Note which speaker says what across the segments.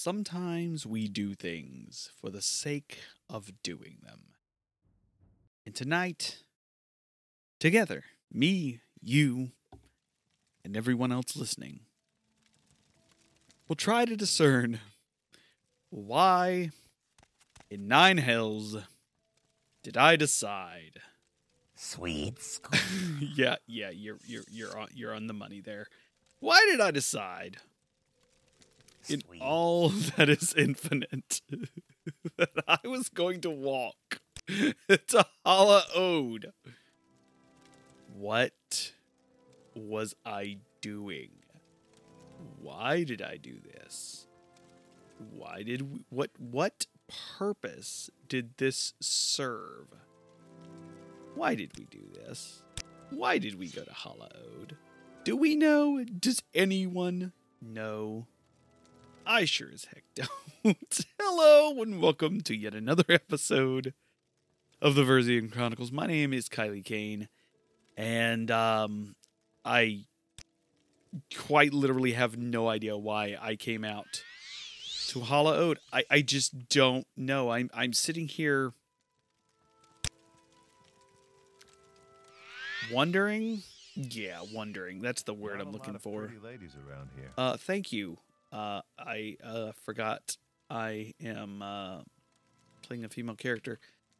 Speaker 1: sometimes we do things for the sake of doing them. And tonight, together, me, you, and everyone else listening, we'll try to discern why in nine hells did I decide
Speaker 2: Sweet school.
Speaker 1: yeah, yeah, you're you're you're on you're on the money there. Why did I decide in all that is infinite that I was going to walk to Hla Oad? What was I doing? Why did I do this? Why did we, what what purpose did this serve? Why did we do this? Why did we go to Hla Oad? Do we know? Does anyone know? I sure as heck don't. Hello and welcome to yet another episode of the Verzian Chronicles. My name is Kylie Kane, and um, I quite literally have no idea why I came out to Hla Oad. I, I just don't know. I'm I'm sitting here wondering. Yeah, wondering. That's the word
Speaker 3: Not
Speaker 1: I'm looking for.
Speaker 3: pretty ladies around here.
Speaker 1: Uh, thank you. Uh, I uh, forgot I am uh, playing a female character.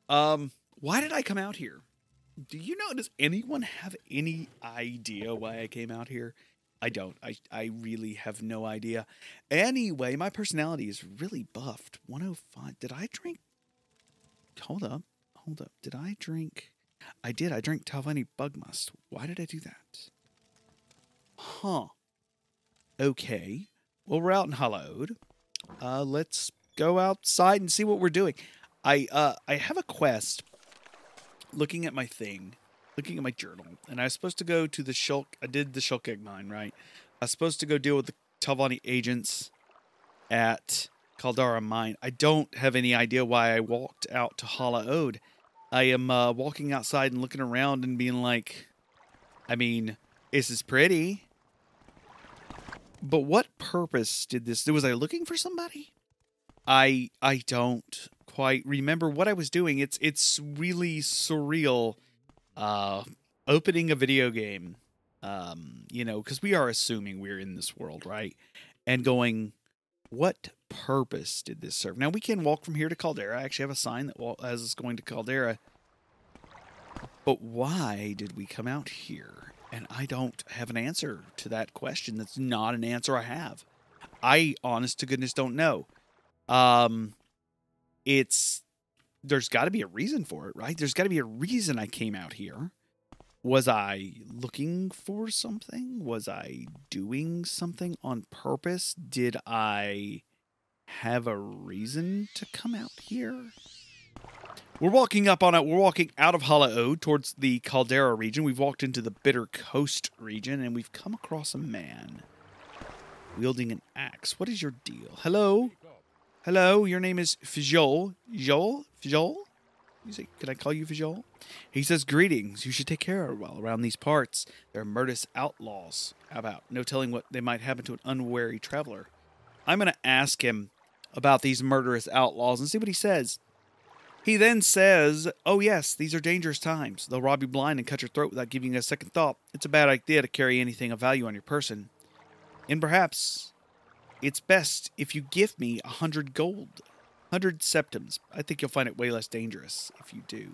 Speaker 1: Um, why did I come out here? Do you know? Does anyone have any idea why I came out here? I don't. I I really have no idea. Anyway, my personality is really buffed. 105. Did I drink? Hold up. Hold up. Did I drink? I did. I drank Talvani Bugmust. Why did I do that? Huh. Okay. Well, we're out in Hla Oad. Uh, let's go outside and see what we're doing. I uh I have a quest. Looking at my thing, looking at my journal, and I was supposed to go to the Shulk. I did the Shulk Egg Mine, right? I was supposed to go deal with the Telvanni agents at Caldera Mine. I don't have any idea why I walked out to Hla Oad. I am uh, walking outside and looking around and being like, I mean, this is pretty. But what purpose did this? Was I looking for somebody? I I don't quite remember what I was doing. It's it's really surreal. Uh, opening a video game, um, you know, because we are assuming we're in this world, right? And going, what purpose did this serve? Now we can walk from here to Caldera. I actually have a sign that has us going to Caldera. But why did we come out here? And I don't have an answer to that question. That's not an answer I have. I, honest to goodness, don't know. Um, it's there's got to be a reason for it, right? There's got to be a reason I came out here. Was I looking for something? Was I doing something on purpose? Did I have a reason to come out here? We're walking up on it. We're walking out of Hla Oad towards the Caldera region. We've walked into the Bitter Coast region and we've come across a man wielding an axe. What is your deal? Hello? Hello, your name is Fjol. Joel? Fjol? You say, can I call you Fjol? He says, Greetings. You should take care well around these parts. There are murderous outlaws How about. No telling what they might happen to an unwary traveler. I'm going to ask him about these murderous outlaws and see what he says. He then says, Oh, yes, these are dangerous times. They'll rob you blind and cut your throat without giving you a second thought. It's a bad idea to carry anything of value on your person. And perhaps it's best if you give me a hundred gold, hundred septims. I think you'll find it way less dangerous if you do.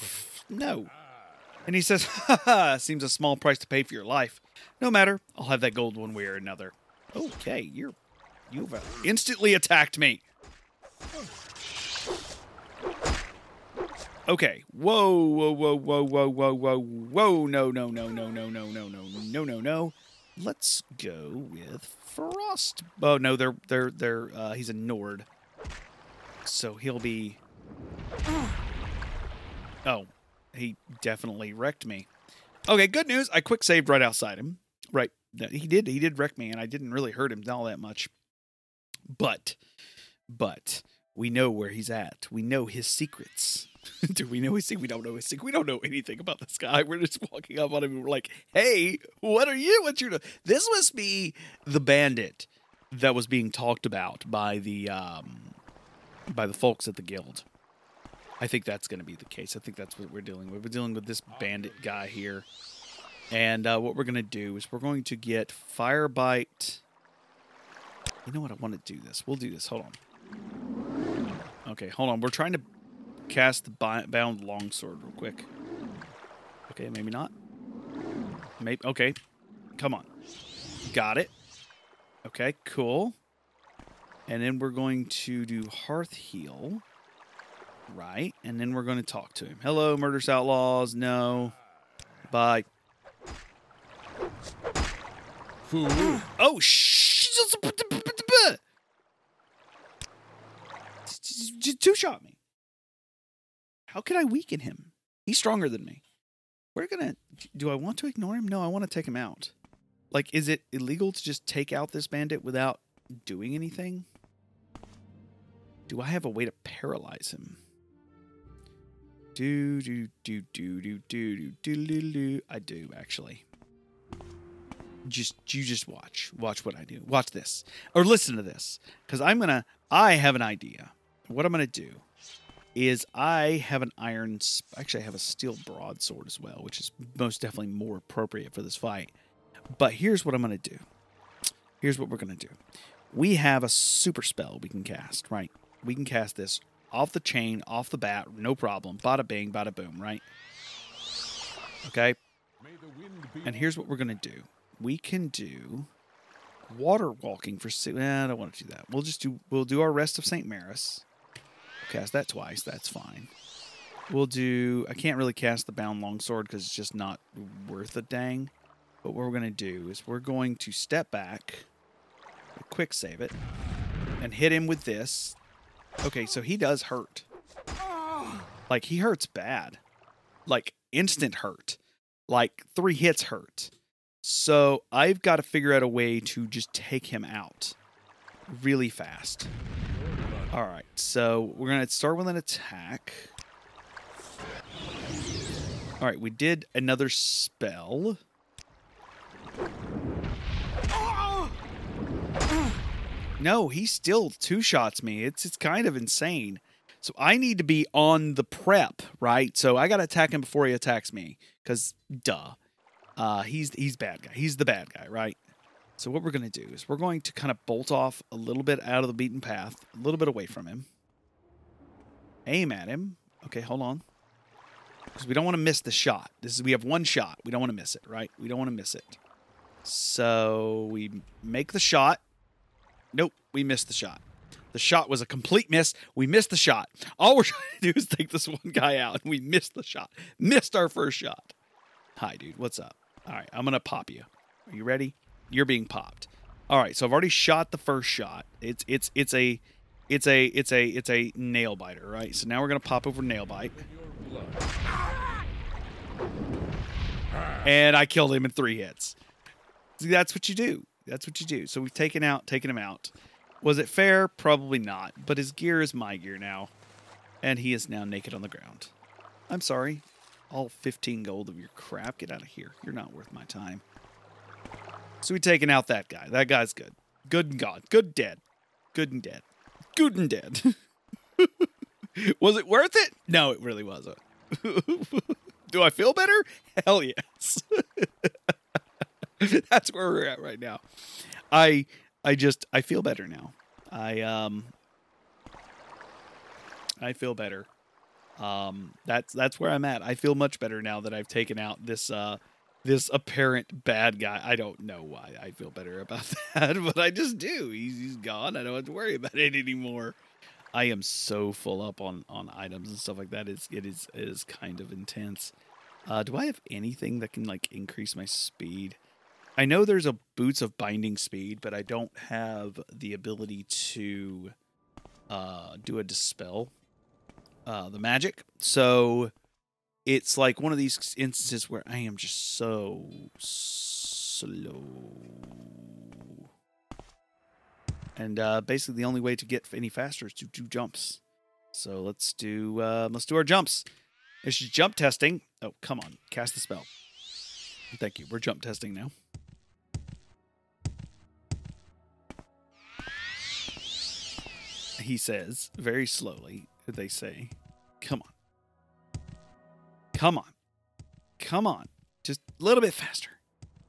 Speaker 1: no. And he says, Ha ha, seems a small price to pay for your life. No matter, I'll have that gold one way or another. Okay, you're. You've instantly attacked me. Okay. Whoa, whoa, whoa, whoa, whoa, whoa, whoa, whoa. No, no, no, no, no, no, no, no, no, no, no. Let's go with Frost. Oh no, they're they're they're uh he's a Nord. So he'll be Oh. He definitely wrecked me. Okay, good news. I quick saved right outside him. Right. He did he did wreck me and I didn't really hurt him all that much. But but we know where he's at. We know his secrets. Do we know his secret? We don't know his secret. We don't know anything about this guy. We're just walking up on him we're like, hey, what are you? What's your. This must be the bandit that was being talked about by the um, by the folks at the guild. I think that's going to be the case. I think that's what we're dealing with. We're dealing with this bandit guy here, and uh, what we're going to do is we're going to get Firebite. You know what? I want to do this. We'll do this. Hold on. Okay, hold on. We're trying to cast the bound longsword real quick. Okay, maybe not. Maybe okay. Come on. Got it. Okay, cool. And then we're going to do Hearth Heal. Right. And then we're going to talk to him. Hello, Murderous Outlaws. No. Bye. oh, shh. Two shot me. How could I weaken him? He's stronger than me. We're gonna. Do I want to ignore him? No, I want to take him out. Like, is it illegal to just take out this bandit without doing anything? Do I have a way to paralyze him? Do do do do do do do do do. I do actually. Just you just watch. Watch what I do. Watch this. Or listen to this. Because I'm gonna I have an idea. What I'm gonna do is I have an iron actually I have a steel broadsword as well, which is most definitely more appropriate for this fight. But here's what I'm gonna do. Here's what we're gonna do. We have a super spell we can cast, right? We can cast this off the chain, off the bat, no problem. Bada bing, bada boom, right? Okay. And here's what we're gonna do. We can do water walking for. Eh, I don't want to do that. We'll just do. We'll do our rest of Saint Merris. Cast that twice. That's fine. We'll do. I can't really cast the bound longsword because it's just not worth a dang. But what we're gonna do is we're going to step back, quick save it, and hit him with this. Okay, so he does hurt. Like he hurts bad. Like instant hurt. Like three hits hurt. So I've got to figure out a way to just take him out really fast. All right, so we're going to start with an attack. All right, we did another spell. No, he still two shots me. It's it's kind of insane. So I need to be on the prep, right? So I got to attack him before he attacks me, because duh, uh, he's he's bad guy. He's the bad guy, right? So what we're gonna do is we're going to kind of bolt off a little bit out of the beaten path, a little bit away from him. Aim at him. Okay, hold on, because we don't want to miss the shot. This is we have one shot. We don't want to miss it, right? We don't want to miss it. So we make the shot. Nope, we missed the shot. The shot was a complete miss. We missed the shot. All we're trying to do is take this one guy out, and we missed the shot. Missed our first shot. Hi, dude. What's up? All right, I'm gonna pop you. Are you ready? You're being popped. All right, so I've already shot the first shot. It's it's it's a it's a it's a it's a nail biter, right? So now we're gonna pop over nail bite. And I killed him in three hits. See, that's what you do. That's what you do. So we've taken out, taken him out. Was it fair? Probably not. But his gear is my gear now, and he is now naked on the ground. I'm sorry. All 15 gold of your crap. Get out of here. You're not worth my time. So we taken out that guy. That guy's good. Good and gone. Good dead. Good and dead. Good and dead. was it worth it? No, it really wasn't. Do I feel better? Hell yes. That's where we're at right now. I I just I feel better now. I um I feel better. Um that's that's where I'm at. I feel much better now that I've taken out this uh this apparent bad guy. I don't know why I feel better about that, but I just do. He's he's gone. I don't have to worry about it anymore. I am so full up on on items and stuff like that. It's it is it is kind of intense. Uh, do I have anything that can like increase my speed? I know there's a boots of blinding speed, but I don't have the ability to uh, do a dispel uh, the magic. So it's like one of these instances where I am just so slow. And uh, basically, the only way to get any faster is to do jumps. So let's do uh, let's do our jumps. It's just jump testing. Oh, come on, cast the spell. Thank you. We're jump testing now. he says, very slowly, they say, Come on. Come on. Come on. Just a little bit faster.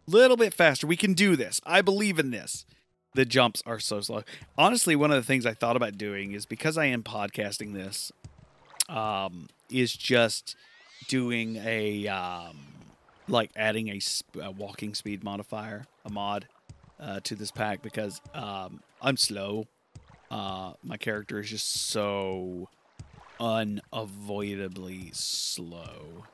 Speaker 1: Little bit faster. We can do this. I believe in this. The jumps are so slow. Honestly, one of the things I thought about doing is because I am podcasting this, um, is just doing a um, like adding a, a walking speed modifier, a mod, uh, to this pack because um, I'm slow. Uh, my character is just so unavoidably slow.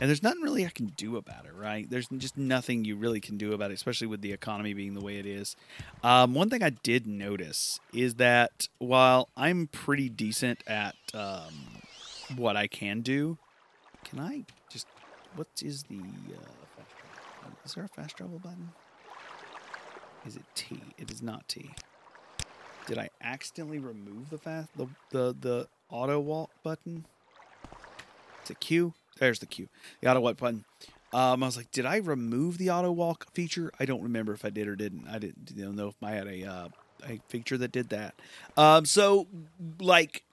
Speaker 1: And there's nothing really I can do about it, right? There's just nothing you really can do about it, especially with the economy being the way it is. Um, one thing I did notice is that while I'm pretty decent at um, what I can do, can I just. What is the. Uh. Is there a fast travel button? Is it T? It is not T. Did I accidentally remove the fast the the the auto walk button? It's it Q? There's the Q. The auto walk button. Um, I was like, did I remove the auto walk feature? I don't remember if I did or didn't. I didn't you know if I had a uh, a feature that did that. Um, so like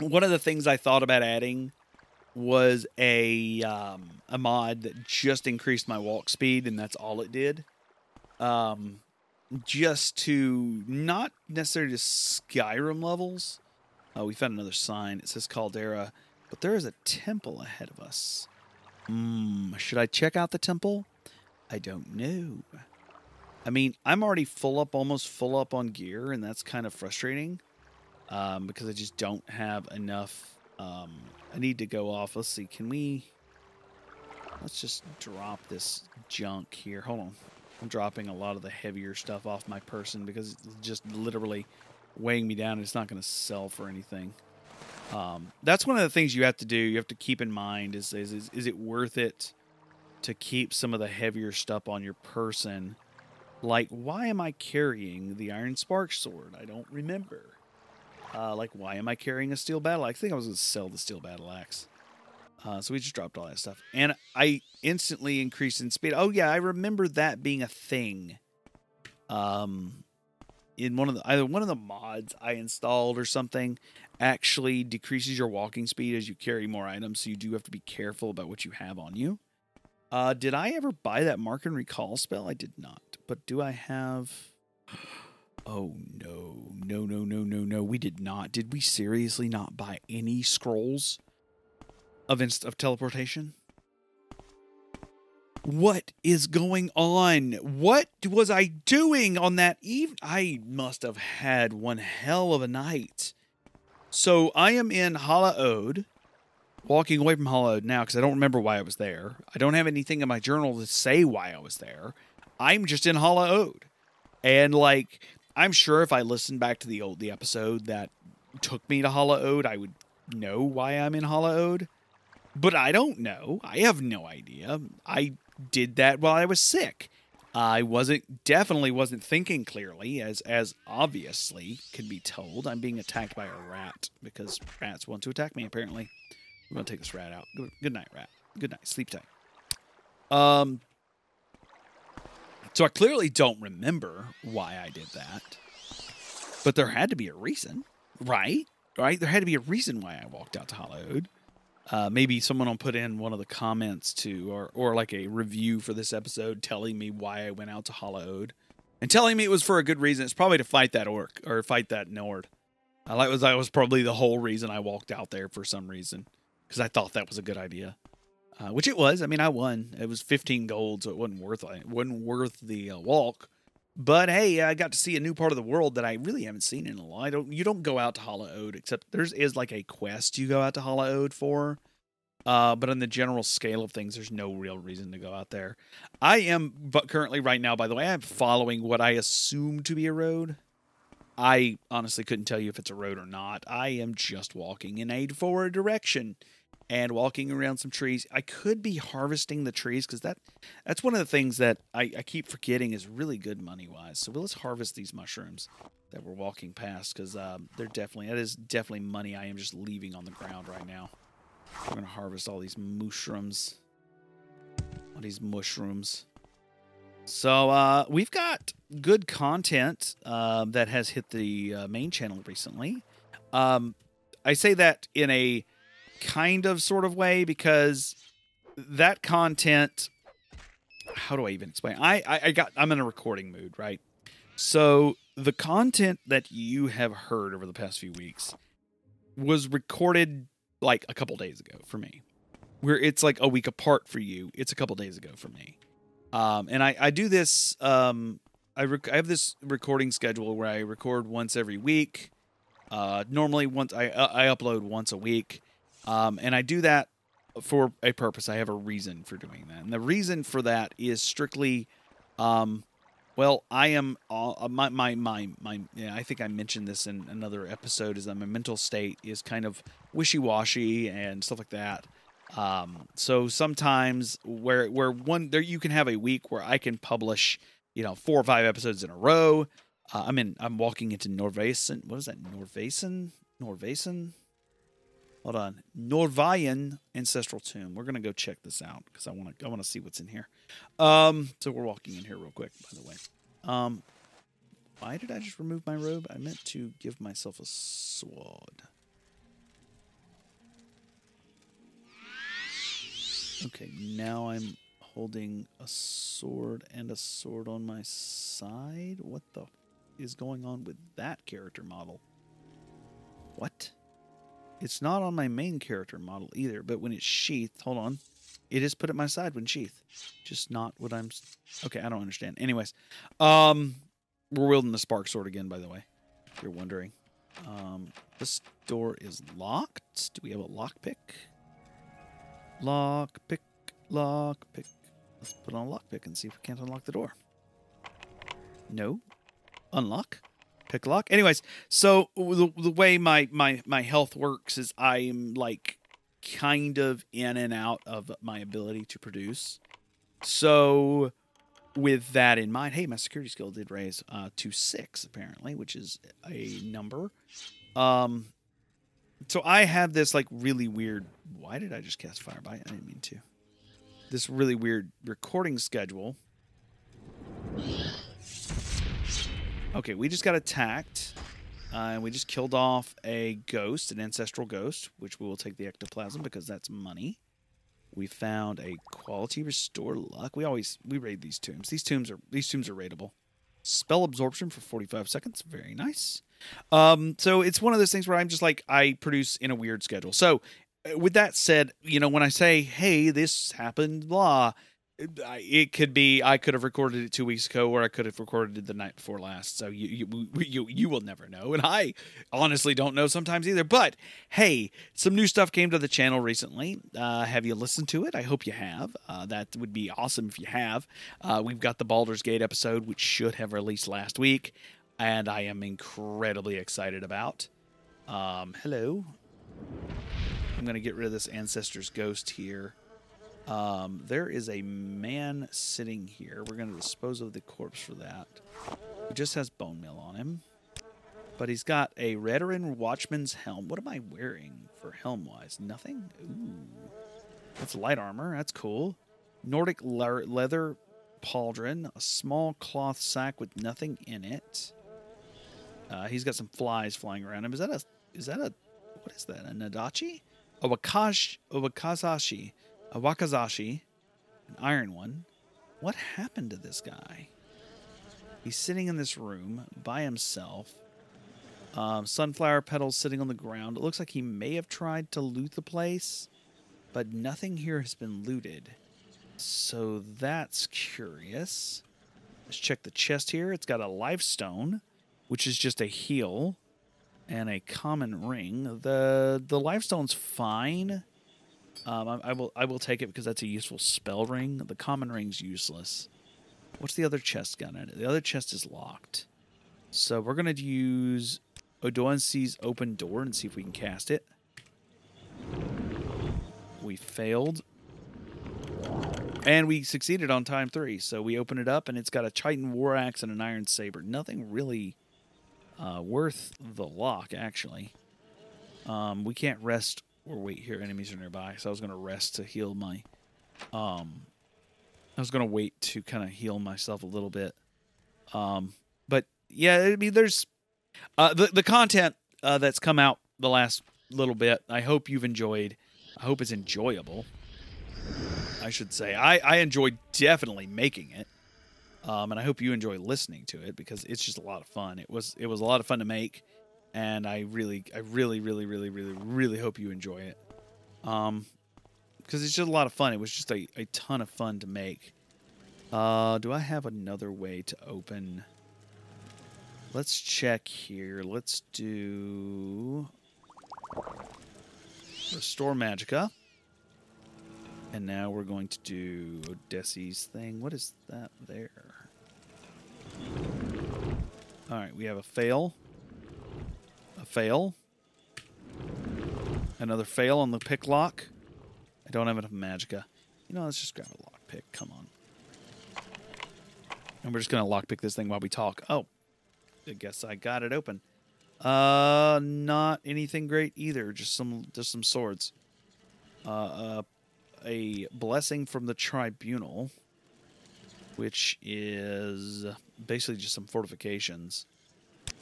Speaker 1: one of the things I thought about adding was a um, a mod that just increased my walk speed, and that's all it did. Um, just to not necessarily to Skyrim levels. Uh, we found another sign. It says Caldera, but there is a temple ahead of us. Hmm, should I check out the temple? I don't know. I mean, I'm already full up, almost full up on gear, and that's kind of frustrating um, because I just don't have enough. Um, I need to go off. Let's see. Can we? Let's just drop this junk here. Hold on. I'm dropping a lot of the heavier stuff off my person because it's just literally weighing me down. And it's not going to sell for anything. Um, that's one of the things you have to do. You have to keep in mind is, is is is it worth it to keep some of the heavier stuff on your person? Like, why am I carrying the Iron Spark sword? I don't remember. Uh, like, why am I carrying a steel battle axe? I think I was going to sell the steel battle axe. Uh, so we just dropped all that stuff, and I instantly increased in speed. Oh yeah, I remember that being a thing. Um, in one of the either one of the mods I installed or something actually decreases your walking speed as you carry more items, so you do have to be careful about what you have on you. Uh, did I ever buy that mark and recall spell? I did not. But do I have? Oh no, no, no, no, no, no. We did not. Did we seriously not buy any scrolls of inst- of teleportation? What is going on? What was I doing on that eve? I must have had one hell of a night. So I am in Hla Oad, walking away from Hla Oad now because I don't remember why I was there. I don't have anything in my journal to say why I was there. I'm just in Hla Oad. And like I'm sure if I listened back to the old the episode that took me to Hla Oad, I would know why I'm in Hla Oad. But I don't know. I have no idea. I did that while I was sick. I wasn't definitely wasn't thinking clearly, as as obviously can be told. I'm being attacked by a rat because rats want to attack me. Apparently, I'm gonna take this rat out. Good, good night, rat. Good night. Sleep tight. Um. So I clearly don't remember why I did that, but there had to be a reason, right? Right? There had to be a reason why I walked out to Oad. Uh, maybe someone will put in one of the comments to, or or like a review for this episode, telling me why I went out to Oad, and telling me it was for a good reason. It's probably to fight that orc or fight that Nord. I like was that was probably the whole reason I walked out there for some reason because I thought that was a good idea, uh, which it was. I mean, I won. It was 15 gold, so it wasn't worth it wasn't worth the uh, walk. But hey, I got to see a new part of the world that I really haven't seen in a while. I don't. You don't go out to Hla Oad except there's is like a quest you go out to Hla Oad for. Uh, but on the general scale of things, there's no real reason to go out there. I am, but currently right now, by the way, I'm following what I assume to be a road. I honestly couldn't tell you if it's a road or not. I am just walking in a forward direction and walking around some trees. I could be harvesting the trees because that that's one of the things that I, I keep forgetting is really good money wise. So let's harvest these mushrooms that we're walking past because um, they're definitely that is definitely money I am just leaving on the ground right now. We're gonna harvest all these mushrooms. All these mushrooms. So uh, we've got good content um, that has hit the uh, main channel recently. Um, I say that in a kind of sort of way because that content. How do I even explain? I, I I got I'm in a recording mood, right? So the content that you have heard over the past few weeks was recorded like a couple days ago for me. Where it's like a week apart for you, it's a couple days ago for me. Um, and I, I do this. Um, I, rec- I have this recording schedule where I record once every week. Uh, normally, once I I upload once a week, um, and I do that for a purpose. I have a reason for doing that, and the reason for that is strictly, um, well, I am uh, my my my my. Yeah, I think I mentioned this in another episode. Is that my mental state is kind of wishy washy and stuff like that. Um, so sometimes where where one there you can have a week where I can publish, you know, four or five episodes in a row. Uh, I'm in. I'm walking into Norvason. What is that? Norvason. Norvason. Hold on. Norvayn ancestral tomb. We're gonna go check this out because I want to. I want to see what's in here. Um. So we're walking in here real quick. By the way. Um. Why did I just remove my robe? I meant to give myself a sword. Okay, now I'm holding a sword and a sword on my side. What the is going on with that character model? What? It's not on my main character model either, but when it's sheathed, hold on. It is put at my side when sheathed. Just not what I'm Okay, I don't understand. Anyways, um we're wielding the spark sword again, by the way. If you're wondering. Um this door is locked. Do we have a lockpick? Lock pick, lock pick. Let's put on a lock pick and see if we can't unlock the door. No. Unlock. Pick lock. Anyways, so the, the way my, my, my health works is I'm like kind of in and out of my ability to produce. So with that in mind, hey, my security skill did raise uh, to six apparently, which is a number. Um, so I have this like really weird. Why did I just cast firebite? I didn't mean to. This really weird recording schedule. Okay, we just got attacked. Uh, and we just killed off a ghost, an ancestral ghost, which we will take the ectoplasm because that's money. We found a quality restore luck. We always we raid these tombs. These tombs are these tombs are raidable. Spell absorption for 45 seconds. Very nice. Um, so it's one of those things where I'm just like I produce in a weird schedule. So uh, with that said, you know, when I say, "Hey, this happened," blah, it could be I could have recorded it two weeks ago, or I could have recorded it the night before last. So you you you you will never know, and I honestly don't know sometimes either. But hey, some new stuff came to the channel recently. Uh, have you listened to it? I hope you have. Uh, that would be awesome if you have. Uh, we've got the Baldur's Gate episode, which should have released last week, and I am incredibly excited about. Um, hello. I'm gonna get rid of this ancestor's ghost here. Um, there is a man sitting here. We're going to dispose of the corpse for that. He just has bone meal on him. But he's got a Redoran Watchman's helm. What am I wearing for helm wise? Nothing? Ooh. That's light armor. That's cool. Nordic le- leather pauldron. A small cloth sack with nothing in it. Uh, he's got some flies flying around him. Is that a. Is that a. What is that? A Nadachi? A Wakash, a Wakizashi a Wakizashi, an iron one. What happened to this guy? He's sitting in this room by himself. Um, sunflower petals sitting on the ground. It looks like he may have tried to loot the place, but nothing here has been looted. So that's curious. Let's check the chest here. It's got a life stone, which is just a heal, and a common ring. the The life stone's fine. Um, I, I will I will take it because that's a useful spell ring. The common ring's useless. What's the other chest got in it? The other chest is locked. So we're gonna use Ondusi's open door and see if we can cast it. We failed. And we succeeded on time three. So we open it up and it's got a Chitin War Axe and an Iron Saber. Nothing really uh, worth the lock, actually. Um, we can't rest or wait here. Enemies are nearby. So I was going to rest to heal my um, I was gonna wait to kind of heal myself a little bit. Um, but yeah, I mean, there's uh, the the content uh, that's come out the last little bit. I hope you've enjoyed. I hope it's enjoyable. I should say I I enjoyed definitely making it, um, and I hope you enjoy listening to it because it's just a lot of fun. It was it was a lot of fun to make, and I really I really really really really really hope you enjoy it. Um, because it's just a lot of fun. It was just a, a ton of fun to make. Uh, do I have another way to open? Let's check here. Let's do restore magicka. And now we're going to do Odessi's thing. What is that there? All right, we have a fail. Fail. Another fail on the pick lock. I don't have enough magicka. You know, let's just grab a lockpick. Come on. And we're just gonna lockpick this thing while we talk. Oh, I guess I got it open. Uh, not anything great either. Just some, just some swords. Uh, uh a blessing from the tribunal, which is basically just some fortifications.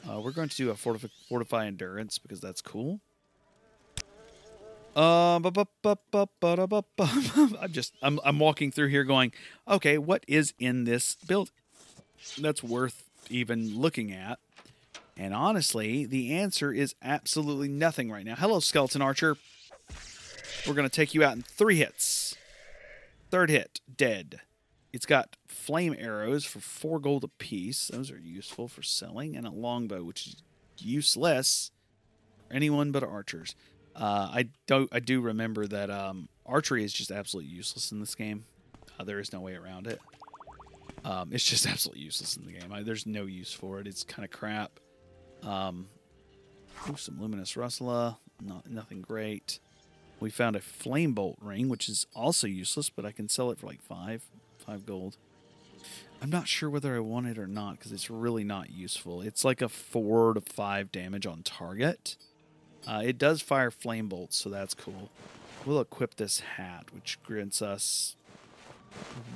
Speaker 1: Uh, we're going to do a fortify, fortify endurance because that's cool. I'm just I'm I'm walking through here going, okay, what is in this build that's worth even looking at? And honestly, the answer is absolutely nothing right now. Hello, skeleton archer. We're gonna take you out in three hits. Third hit, dead. It's got flame arrows for four gold apiece. Those are useful for selling, and a longbow, which is useless for anyone but archers. Uh, I don't. I do remember that um, archery is just absolutely useless in this game. Uh, there is no way around it. Um, it's just absolutely useless in the game. I, there's no use for it. It's kind of crap. Um, ooh, some luminous russula. Not nothing great. We found a flame bolt ring, which is also useless, but I can sell it for like five, five gold. I'm not sure whether I want it or not because it's really not useful. It's like a four to five damage on target. Uh, it does fire flame bolts, so that's cool. We'll equip this hat, which grants us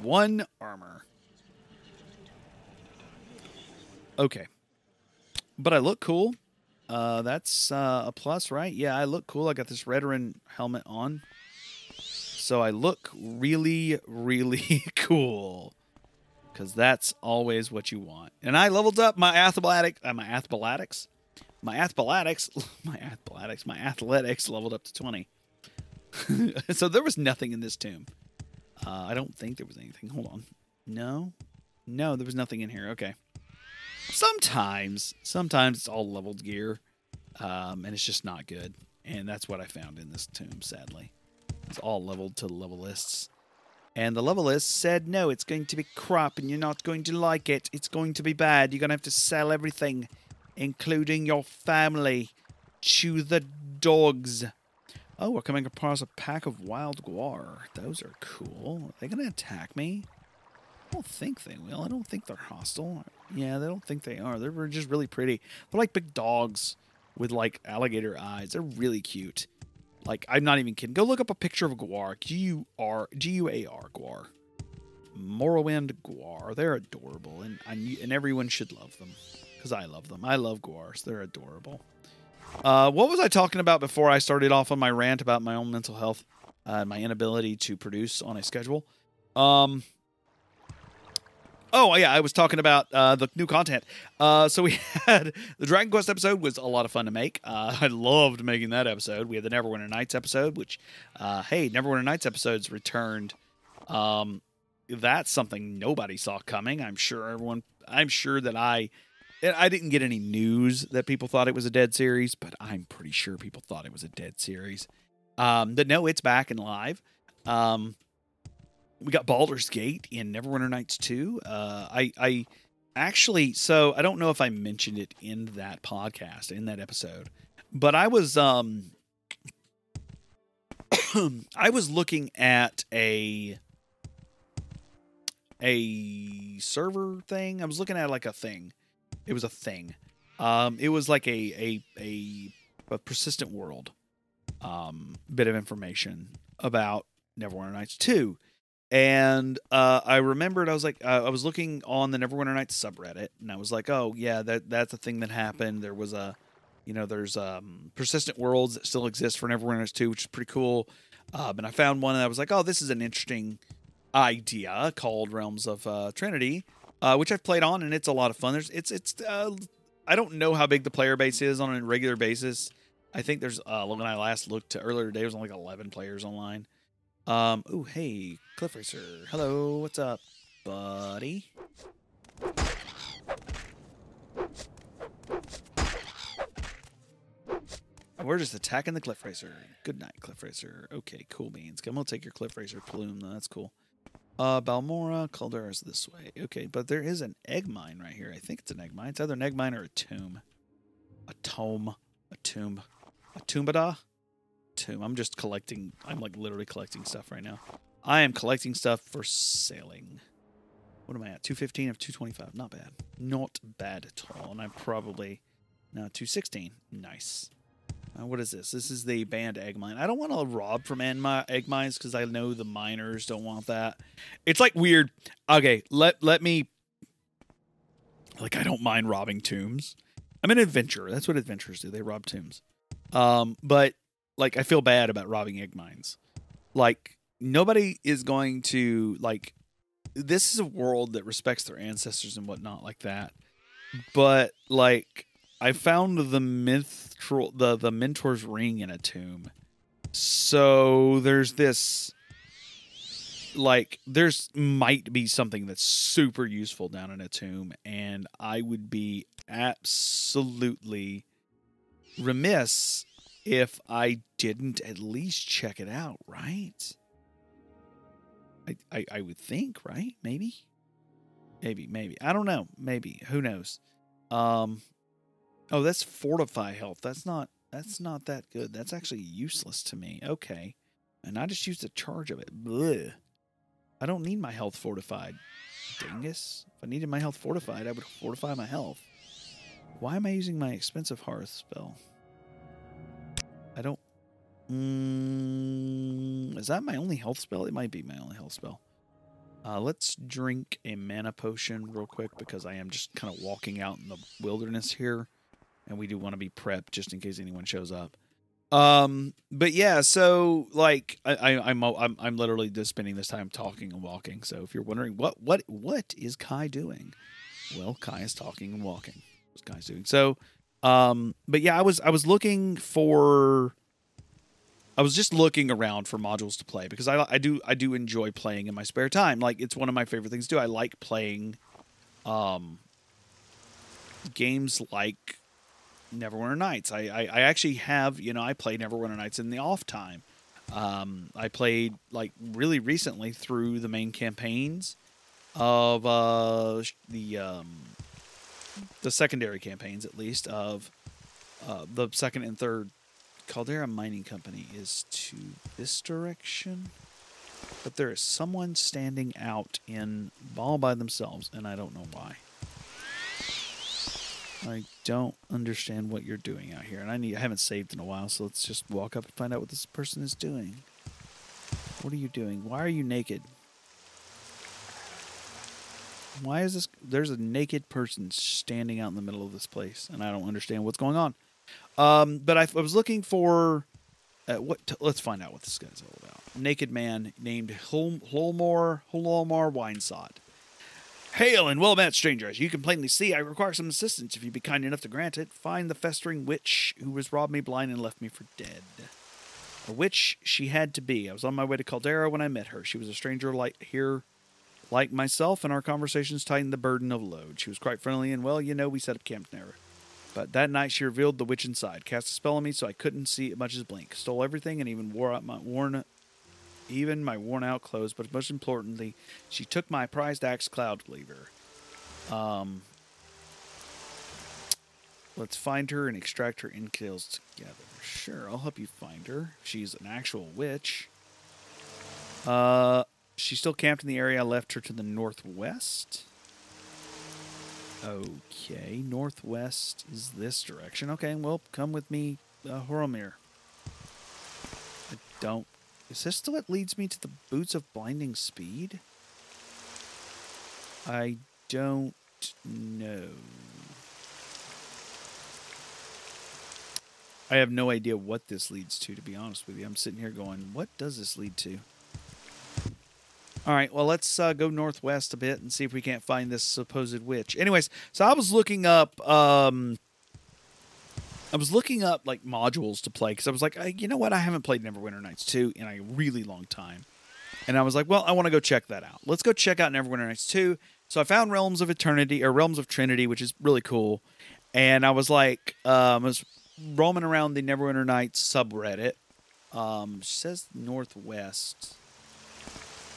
Speaker 1: one armor. Okay. But I look cool. Uh, that's uh, a plus, right? Yeah, I look cool. I got this Redoran helmet on. So I look really, really cool. Because that's always what you want. And I leveled up my athletics. Uh, my athletics my athletics, my athletics, my athletics leveled up to 20. so there was nothing in this tomb. Uh, I don't think there was anything. Hold on. No, no, there was nothing in here. Okay. Sometimes, sometimes it's all leveled gear, um, and it's just not good. And that's what I found in this tomb. Sadly, it's all leveled to level lists. And the level list said, no, it's going to be crap and you're not going to like it. It's going to be bad. You're going to have to sell everything including your family. to the dogs. Oh, we're coming across a pack of wild guar. Those are cool. Are they going to attack me? I don't think they will. I don't think they're hostile. Yeah, they don't think they are. They're just really pretty. They're like big dogs with like alligator eyes. They're really cute. Like, I'm not even kidding. Go look up a picture of a guar. G-U-R, G-U-A-R, guar. Morrowind guar. They're adorable, and, and everyone should love them because I love them. I love guars. They're adorable. Uh, what was I talking about before I started off on my rant about my own mental health uh, and my inability to produce on a schedule? Um, oh yeah, I was talking about uh, the new content. Uh, so we had the Dragon Quest episode was a lot of fun to make. Uh, I loved making that episode. We had the Neverwinter Nights episode, which uh, hey, Neverwinter Nights episodes returned. Um, that's something nobody saw coming. I'm sure everyone. I'm sure that I I didn't get any news that people thought it was a dead series, but I'm pretty sure people thought it was a dead series. Um, but no, it's back and live. Um, we got Baldur's Gate in Neverwinter Nights 2. Uh, I, I actually, so I don't know if I mentioned it in that podcast, in that episode, but I was, um, I was looking at a, a server thing. I was looking at like a thing it was a thing. Um, it was like a a a, a persistent world um, bit of information about Neverwinter Nights 2. And uh, I remembered I was like uh, I was looking on the Neverwinter Nights subreddit, and I was like, oh yeah, that that's a thing that happened. There was a, you know, there's um, persistent worlds that still exist for Neverwinter Nights 2, which is pretty cool. Um, and I found one, and I was like, oh, this is an interesting idea called Realms of uh, Trinity, uh, which I've played on, and it's a lot of fun. There's it's it's uh, I don't know how big the player base is on a regular basis. I think there's uh, when I last looked to earlier today, it was only like 11 players online. Um, oh, hey, Cliff Racer. Hello, what's up, buddy? We're just attacking the Cliff Racer. Good night, Cliff Racer. Okay, cool beans. Come on, take your Cliff Racer plume. Though. That's cool. Uh, Balmora, Caldera's this way. Okay, but there is an egg mine right here. I think it's an egg mine. It's either an egg mine or a tomb. A tome. A tomb. A tumbada? Tomb. I'm just collecting. I'm like literally collecting stuff right now. I am collecting stuff for sailing. What am I at? 215 of 225. Not bad. Not bad at all. And I'm probably. now 216. Nice. Uh, what is this? This is the banned egg mine. I don't want to rob from egg mines because I know the miners don't want that. It's like weird. Okay, let let me. Like I don't mind robbing tombs. I'm an adventurer. That's what adventurers do. They rob tombs. Um, but like I feel bad about robbing egg mines. Like nobody is going to like. This is a world that respects their ancestors and whatnot like that. But like I found the mithril, the the mentor's ring in a tomb. So there's this like there's might be something that's super useful down in a tomb and I would be absolutely remiss if I didn't at least check it out, right? I, I, I would think, right? Maybe. Maybe, maybe. I don't know. Maybe. Who knows? Um Oh, that's fortify health. That's not that's not that good. That's actually useless to me. Okay. And I just used a charge of it. Blech. I don't need my health fortified. Dingus. If I needed my health fortified, I would fortify my health. Why am I using my expensive hearth spell? Mm, is that my only health spell? It might be my only health spell. Uh, let's drink a mana potion real quick because I am just kind of walking out in the wilderness here and we do want to be prepped just in case anyone shows up. Um, but yeah, so like I, I I'm I'm I'm literally just spending this time talking and walking. So if you're wondering what what what is Kai doing, well, Kai is talking and walking. What's Kai's doing? So, um, but yeah, I was I was looking for. I was just looking around for modules to play because I, I do I do enjoy playing in my spare time. Like it's one of my favorite things to do. I like playing um games like Neverwinter Nights. I, I, I actually have, you know, I play Neverwinter Nights in the off time. Um, I played like really recently through the main campaigns of uh, the um, the secondary campaigns, at least of uh, the second and third. Caldera Mining Company is to this direction, but there is someone standing out in all by themselves, and I don't know why. I don't understand what you're doing out here, and I need I haven't saved in a while, so let's just walk up and find out what this person is doing. What are you doing? Why are you naked? Why is this? There's a naked person standing out in the middle of this place, and I don't understand what's going on. Um, but I, I was looking for uh, what? T- let's find out what this guy's all about. Naked man named Hol- Holmore Hlormar Wine-Sot. Hail and well met, stranger. As you can plainly see, I require some assistance. If you'd be kind enough to grant it, find the festering witch who has robbed me blind and left me for dead. A witch she had to be. I was on my way to Caldera when I met her. She was a stranger like here, like myself, and our conversations tightened the burden of load. She was quite friendly, and well, you know, we set up camp near. But that night she revealed the witch inside, cast a spell on me so I couldn't see much as blink, stole everything, and even wore out my worn even my worn out clothes, but most importantly, she took my prized axe Cloud Cleaver. Um, let's find her and extract her entrails together. Sure, I'll help you find her. She's an actual witch. Uh, she still camped in the area I left her to the northwest. Okay, northwest is this direction. Okay, well, come with me, uh, Horomir. I don't Is this the what leads me to the boots of blinding speed? I don't know. I have no idea what this leads to, to be honest with you. I'm sitting here going, what does this lead to? All right, well, let's uh, go northwest a bit and see if we can't find this supposed witch. Anyways, so I was looking up, um, I was looking up like modules to play because I was like, I, you know what, I haven't played Neverwinter Nights 2 in a really long time, and I was like, well, I want to go check that out. Let's go check out Neverwinter Nights 2. So I found Realms of Eternity or Realms of Trinity, which is really cool, and I was like, um, I was roaming around the Neverwinter Nights subreddit. Um, she says northwest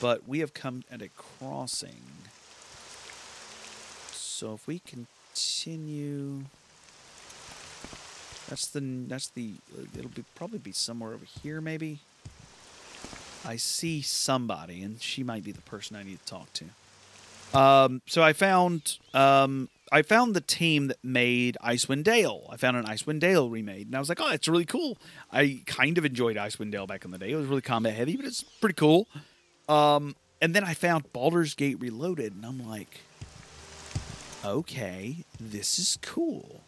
Speaker 1: but we have come at a crossing. So if we continue, that's the that's the it'll be probably be somewhere over here maybe. I see somebody, and she might be the person I need to talk to. Um, so I found um, I found the team that made Icewind Dale. I found an Icewind Dale remade, and I was like, oh, it's really cool. I kind of enjoyed Icewind Dale back in the day. It was really combat heavy, but it's pretty cool. Um, and then I found Baldur's Gate Reloaded, and I'm like, okay, this is cool.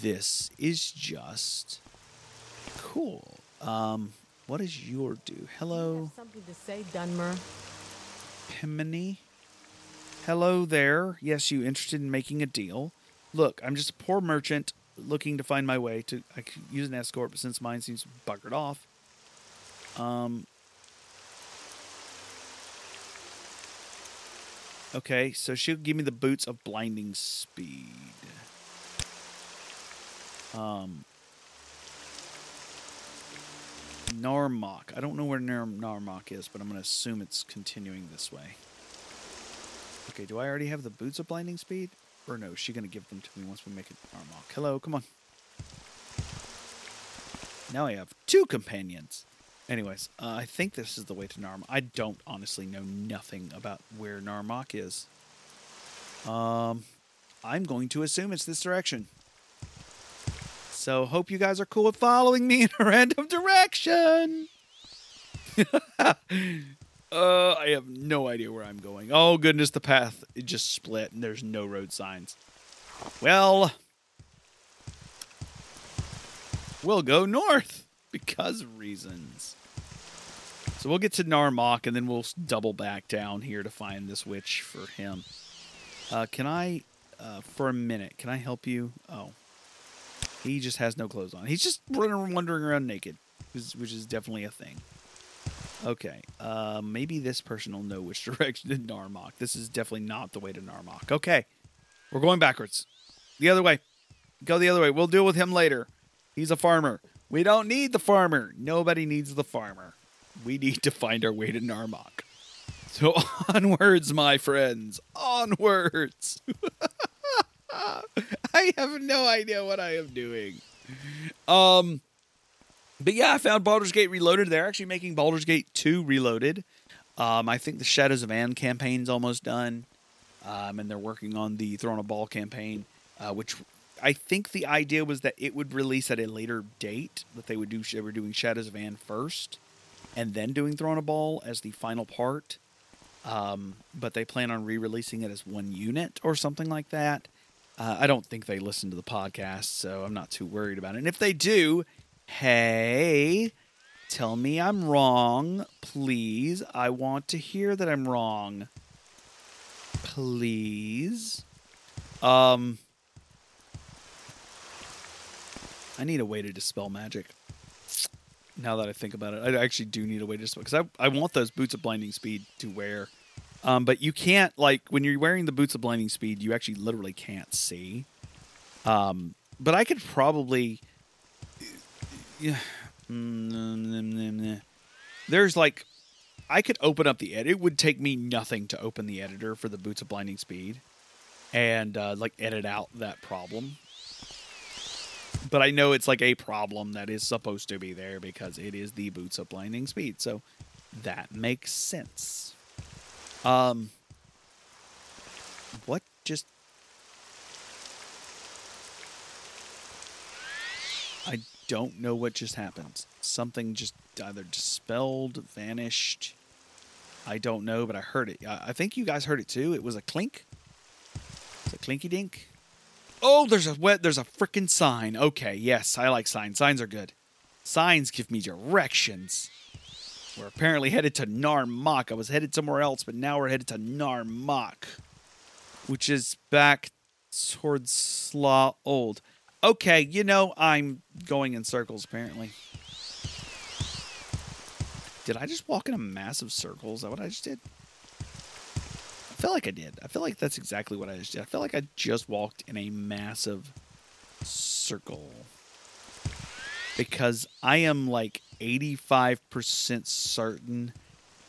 Speaker 1: This is just cool. Um, what does your do? Hello,
Speaker 3: something to say, Dunmer.
Speaker 1: Pimini. Hello there. Yes, you interested in making a deal? Look, I'm just a poor merchant looking to find my way to. I could use an escort, but since mine seems buggered off, um, Okay, so she'll give me the boots of blinding speed. Um, Narmok. I don't know where Nar- Narmok is, but I'm going to assume it's continuing this way. Okay, do I already have the boots of blinding speed? Or no, is she going to give them to me once we make it Narmok? Hello, come on. Now I have two companions. Anyways, uh, I think this is the way to Narmok. I don't honestly know nothing about where Narmok is. Um, I'm going to assume it's this direction. So hope you guys are cool with following me in a random direction. uh, I have no idea where I'm going. Oh goodness, the path it just split and there's no road signs. Well, we'll go north because reasons. So we'll get to Narmok, and then we'll double back down here to find this witch for him. Uh, can I, uh, for a minute, can I help you? Oh. He just has no clothes on. He's just running, wandering around naked, which is definitely a thing. Okay, uh, maybe this person will know which direction to Narmok. This is definitely not the way to Narmok. Okay, we're going backwards. The other way. Go the other way. We'll deal with him later. He's a farmer. We don't need the farmer. Nobody needs the farmer we need to find our way to Narmok. So onwards, my friends, onwards. I have no idea what I am doing. Um, but yeah, I found Baldur's Gate Reloaded. They're actually making Baldur's Gate 2 Reloaded. Um, I think the Shadows of Amn campaign's almost done. Um, and they're working on the Throne of Bhaal campaign, uh, which I think the idea was that it would release at a later date. That they would do they were doing Shadows of Amn first, and then doing Throne a Bhaal as the final part. Um, but they plan on re-releasing it as one unit or something like that. Uh, I don't think they listen to the podcast, so I'm not too worried about it. And if they do, hey, tell me I'm wrong, please. I want to hear that I'm wrong, please. Um, I need a way to dispel magic now that I think about it. I actually do need a way to dispel because I I want those boots of blinding speed to wear. Um, but you can't like when you're wearing the boots of blinding speed, you actually literally can't see. Um, but I could probably yeah. There's like I could open up the edit. It would take me nothing to open the editor for the boots of blinding speed and uh, like edit out that problem but I know it's like a problem that is supposed to be there because it is the boots of blinding speed. So that makes sense. Um, what just? I don't know what just happened. Something just either dispelled, vanished. I don't know, but I heard it. I think you guys heard it too. It was a clink. It's a clinky dink. Oh, there's a wet. There's a freaking sign. Okay, yes, I like signs. Signs are good. Signs give me directions. We're apparently headed to Narmak. I was headed somewhere else, but now we're headed to Narmak, which is back towards Slaw Old. Okay, you know, I'm going in circles apparently. Did I just walk in a massive circle? Is that what I just did? Feel like I did. I feel like that's exactly what I just did. I feel like I just walked in a massive circle. Because I am like 85% certain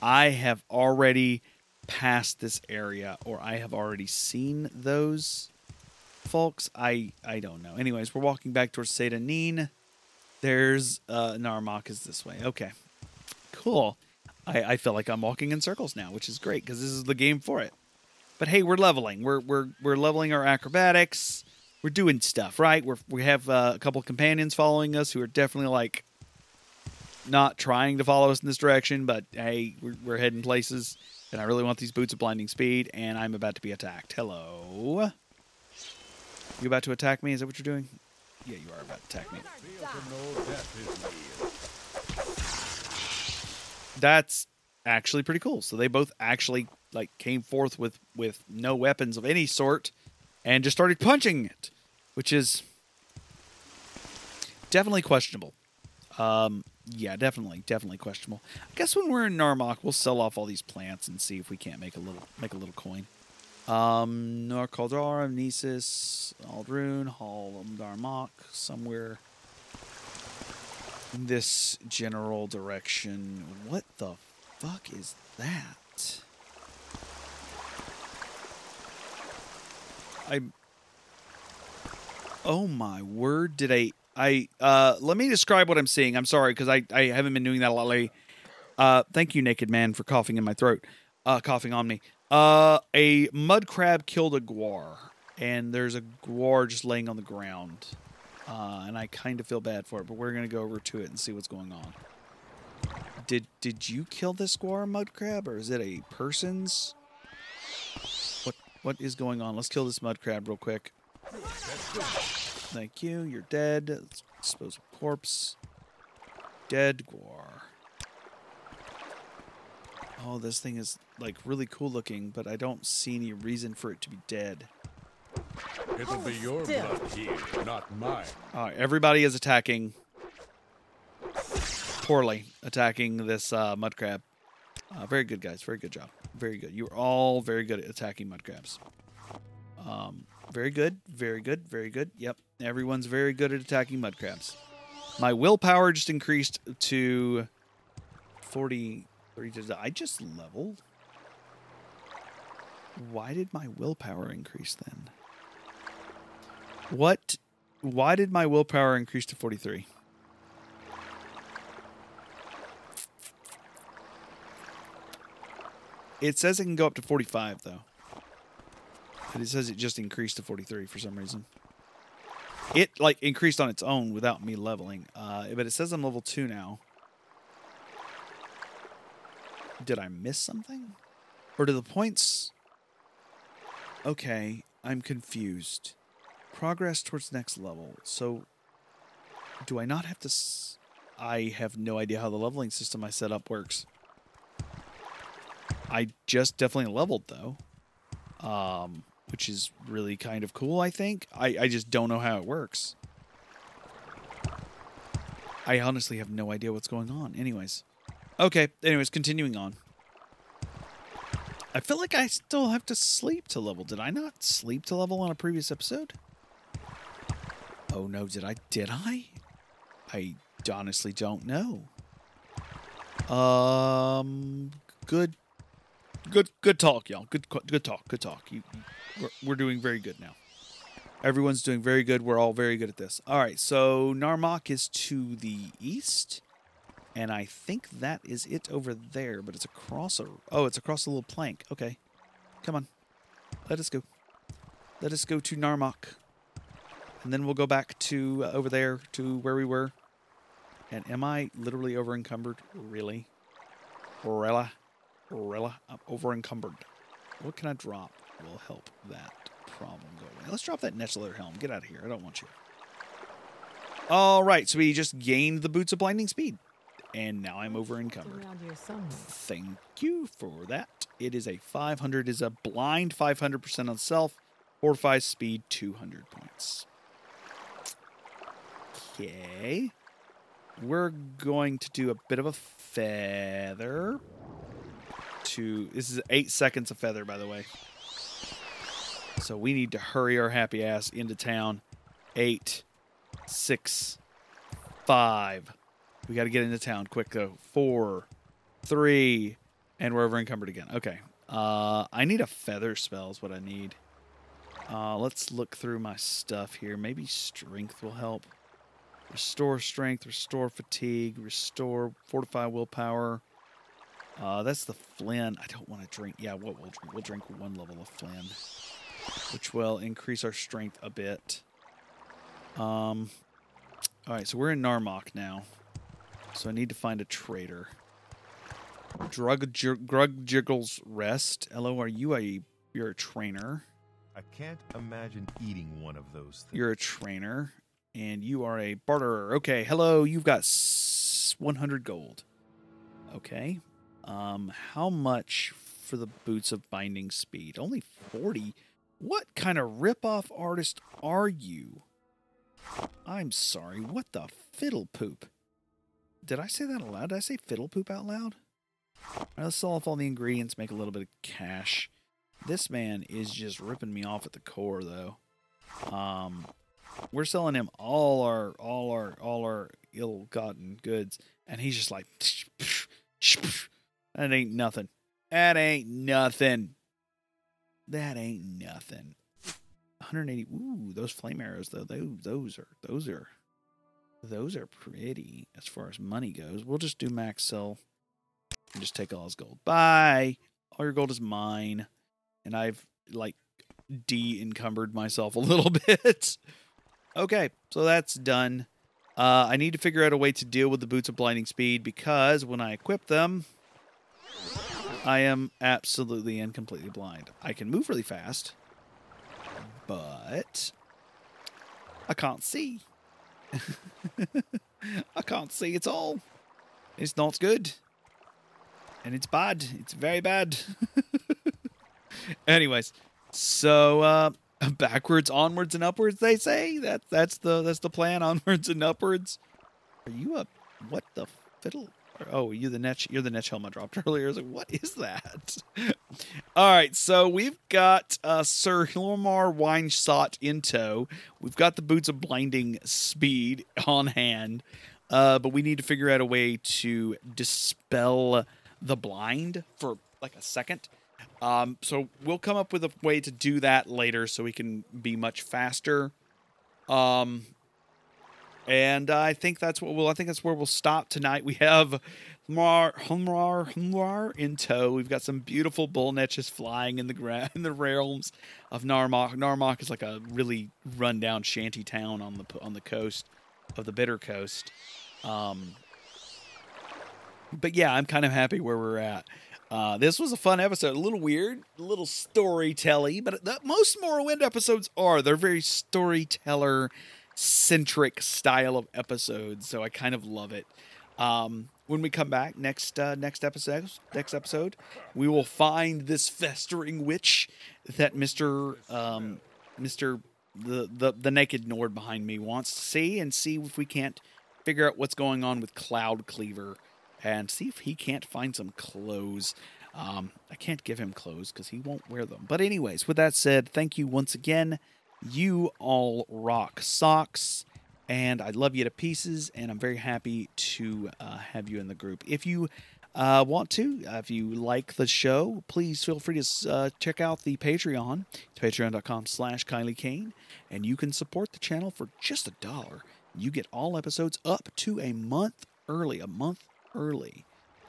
Speaker 1: I have already passed this area or I have already seen those folks. I I don't know. Anyways, we're walking back towards Seyda Neen. There's uh Narmak is this way. Okay. Cool. I, I feel like I'm walking in circles now, which is great because this is the game for it. But hey, we're leveling. We're we're we're leveling our acrobatics. We're doing stuff, right? We're we have uh, a couple companions following us who are definitely like not trying to follow us in this direction, but hey, we're, we're heading places. And I really want these boots of blinding speed, and I'm about to be attacked. Hello. You about to attack me? Is that what you're doing? Yeah, you are about to attack me. That's actually pretty cool. So they both actually like came forth with with no weapons of any sort and just started punching it, which is definitely questionable. Um, yeah, definitely, definitely questionable. I guess when we're in Narmak, we'll sell off all these plants and see if we can't make a little make a little coin. Um, Norkaldar, Nesis, Ald'ruhn, Hall, of Darmok, somewhere in this general direction. What the fuck is that? I. Oh my word! Did I? I uh, let me describe what I'm seeing. I'm sorry because I I haven't been doing that a lot lately. Uh, thank you, naked man, for coughing in my throat. Uh, coughing on me. Uh, a mud crab killed a guar, and there's a guar just laying on the ground. Uh, and I kind of feel bad for it, but we're gonna go over to it and see what's going on. Did did you kill this guar mud crab, or is it a person's? What what is going on? Let's kill this mud crab real quick. Thank you. You're dead. Let's dispose of corpse. Dead guar. Oh, this thing is like really cool looking, but I don't see any reason for it to be dead.
Speaker 3: It'll be your blood here, not mine.
Speaker 1: All right, everybody is attacking poorly, attacking this uh, mud crab. Uh, very good, guys. Very good job. Very good. You are all very good at attacking mud crabs. Um, very good. Very good. Very good. Yep. Everyone's very good at attacking mud crabs. My willpower just increased to 43. Did I just leveled? Why did my willpower increase then? What? Why did my willpower increase to 43? It says it can go up to 45, though. But it says it just increased to 43 for some reason. It, like, increased on its own without me leveling. Uh, but it says I'm level 2 now. Did I miss something? Or do the points... Okay, I'm confused. Progress towards next level. So, do I not have to... I have no idea how the leveling system I set up works. I just definitely leveled, though. Um, which is really kind of cool, I think. I, I just don't know how it works. I honestly have no idea what's going on. Anyways. Okay, anyways, continuing on. I feel like I still have to sleep to level. Did I not sleep to level on a previous episode? Oh no, did I? Did I? I honestly don't know. Um, good, good, good talk, y'all. Good, good talk. Good talk. You, we're, we're doing very good now. Everyone's doing very good. We're all very good at this. All right, so Narmak is to the east. And I think that is it over there, but it's across a... Oh, it's across a little plank. Okay. Come on. Let us go. Let us go to Narmak. And then we'll go back to uh, over there to where we were. And am I literally over encumbered? Really? Rella? Rella? I'm over encumbered. What can I drop will help that problem go away? Let's drop that next leather helm. Get out of here. I don't want you. All right, so we just gained the boots of blinding speed. And now I'm over encumbered.
Speaker 4: Around here somewhere.
Speaker 1: Thank you for that. It is a 500 is a blind 500% on self, fortifies speed 200 points. Okay. We're going to do a bit of a feather to this is 8 seconds of feather by the way. So we need to hurry our happy ass into town. Eight, six, five. We got to get into town quick though. Four, three, and we're over encumbered again. Okay. Uh, I need a feather spell is what I need. Uh, let's look through my stuff here. Maybe strength will help. Restore strength, restore fatigue, restore fortify willpower. Uh, that's the Flin. I don't want to drink. Yeah, what we'll drink? We'll drink one level of Flin, which will increase our strength a bit. Um. All right, so we're in Narmok now. So I need to find a trader. Drug Grug Jiggles Rest. Hello, are you a you're a trainer?
Speaker 5: I can't imagine eating one of those things.
Speaker 1: You're a trainer, and you are a barterer. Okay, hello. You've got 100 gold. Okay. Um, how much for the boots of binding speed? Only 40. What kind of rip-off artist are you? I'm sorry. What the fiddle poop? Did I say that aloud? Did I say fiddle poop out loud? All right, let's sell off all the ingredients, make a little bit of cash. This man is just ripping me off at the core, though. Um, we're selling him all our, all our, all our ill-gotten goods, and he's just like, that ain't nothing. That ain't nothing. That ain't nothing. 180. Ooh, those flame arrows though. Those those are those are those are pretty as far as money goes. We'll just do max sell and just take all his gold. Bye. All your gold is mine. And I've like de encumbered myself a little bit. okay, so that's done. Uh, I need to figure out a way to deal with the boots of blinding speed because when I equip them, I am absolutely and completely blind. I can move really fast, but I can't see. I can't see at all. It's not good. And it's bad. It's very bad. Anyways, so uh backwards, onwards and upwards they say. That that's the that's the plan, onwards and upwards. Are you a what the fiddle? Oh, you the net you're the net helm I dropped earlier. I was like, what is that? All right, so we've got uh, Sir Hlormar Wine-Sot in tow. We've got the boots of blinding speed on hand, uh, but we need to figure out a way to dispel the blind for like a second. Um, so we'll come up with a way to do that later, so we can be much faster. Um, and I think that's what we'll. I think that's where we'll stop tonight. We have Humrar, Humrar, Humrar in tow. We've got some beautiful bull netches flying in the gra- in the realms of Narmok. Narmok is like a really rundown shanty town on the on the coast of the Bitter Coast. Um, but yeah, I'm kind of happy where we're at. Uh, this was a fun episode, a little weird, a little storytelly, but that, most Morrowind episodes are. They're very storyteller centric style of episodes, so I kind of love it. Um, when we come back next uh, next episode, next episode, we will find this festering witch that Mister um, Mister the, the the naked Nord behind me wants to see, and see if we can't figure out what's going on with Cloud Cleaver, and see if he can't find some clothes. Um, I can't give him clothes because he won't wear them. But anyways, with that said, thank you once again. You all rock socks and I love you to pieces, and I'm very happy to uh, have you in the group. If you uh, want to, uh, if you like the show, please feel free to uh, check out the Patreon, patreon.com slash Kylie Kane, and you can support the channel for just a dollar. You get all episodes up to a month early, a month early.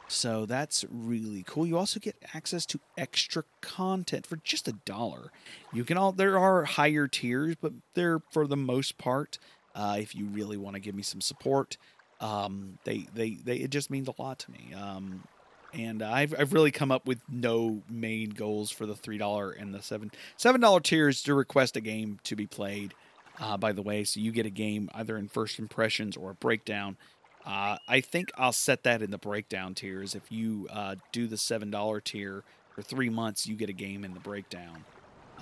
Speaker 1: So that's really cool. You also get access to extra content for just a dollar. You can all there are higher tiers, but they're for the most part uh, if you really want to give me some support. Um, they, they, they, it just means a lot to me. Um, and I've, I've really come up with no main goals for the three dollar and the seven seven dollar tiers to request a game to be played. Uh, by the way, so you get a game either in first impressions or a breakdown. Uh, I think I'll set that in the breakdown tiers. If you uh, do the seven dollar tier for three months, you get a game in the breakdown.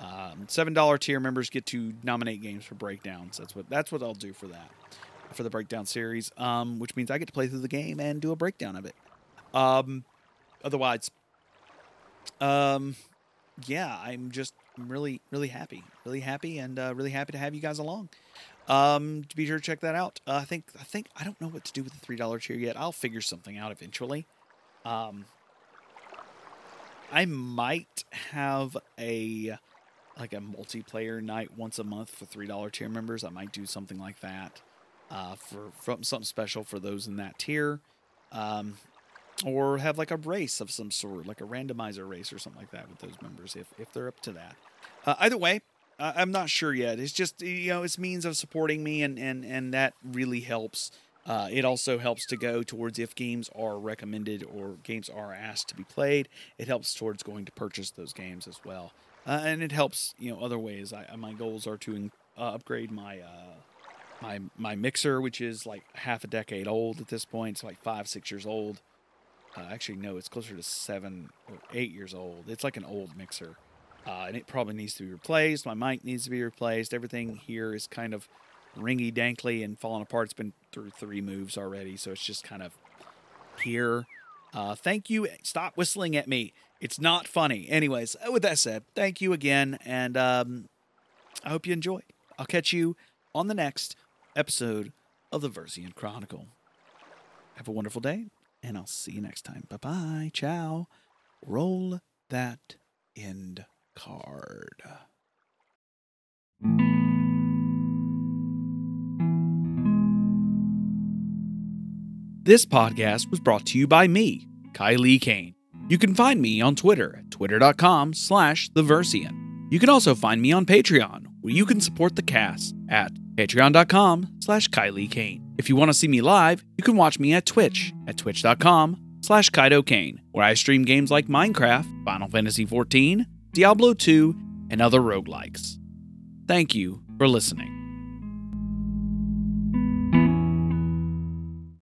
Speaker 1: Um, Seven dollar tier members get to nominate games for breakdowns. That's what that's what I'll do for that for the breakdown series. Um, which means I get to play through the game and do a breakdown of it. Um, otherwise, um, yeah, I'm just really really happy, really happy, and uh, really happy to have you guys along. Um, be sure to check that out. Uh, I think I think I don't know what to do with the three dollar tier yet. I'll figure something out eventually. Um, I might have a like a multiplayer night once a month for three dollar tier members. I might do something like that uh, for, for something special for those in that tier, um, or have like a race of some sort, like a randomizer race or something like that with those members if if they're up to that. Uh, either way, I- I'm not sure yet. It's just you know it's means of supporting me and and and that really helps. Uh, it also helps to go towards if games are recommended or games are asked to be played. It helps towards going to purchase those games as well, uh, and it helps you know other ways. I, my goals are to uh, upgrade my uh, my my mixer, which is like half a decade old at this point. It's like five six years old. Uh, actually, no, it's closer to seven or eight years old. It's like an old mixer, uh, and it probably needs to be replaced. My mic needs to be replaced. Everything here is kind of ringy dankly and falling apart. It's been through three moves already, so it's just kind of here. Uh, thank you. Stop whistling at me. It's not funny. Anyways, uh, with that said, thank you again, and um, I hope you enjoyed. I'll catch you on the next episode of the Versian Chronicle. Have a wonderful day, and I'll see you next time. Bye bye. Ciao. Roll that end card. This podcast was brought to you by me, Kylie Kane. You can find me on Twitter at twitter.com slash theversian. You can also find me on Patreon, where you can support the cast at patreon.com slash Kylie Kane. If you want to see me live, you can watch me at Twitch at twitch.com slash Kaido Kane, where I stream games like Minecraft, Final Fantasy XIV, Diablo 2, and other roguelikes. Thank you for listening.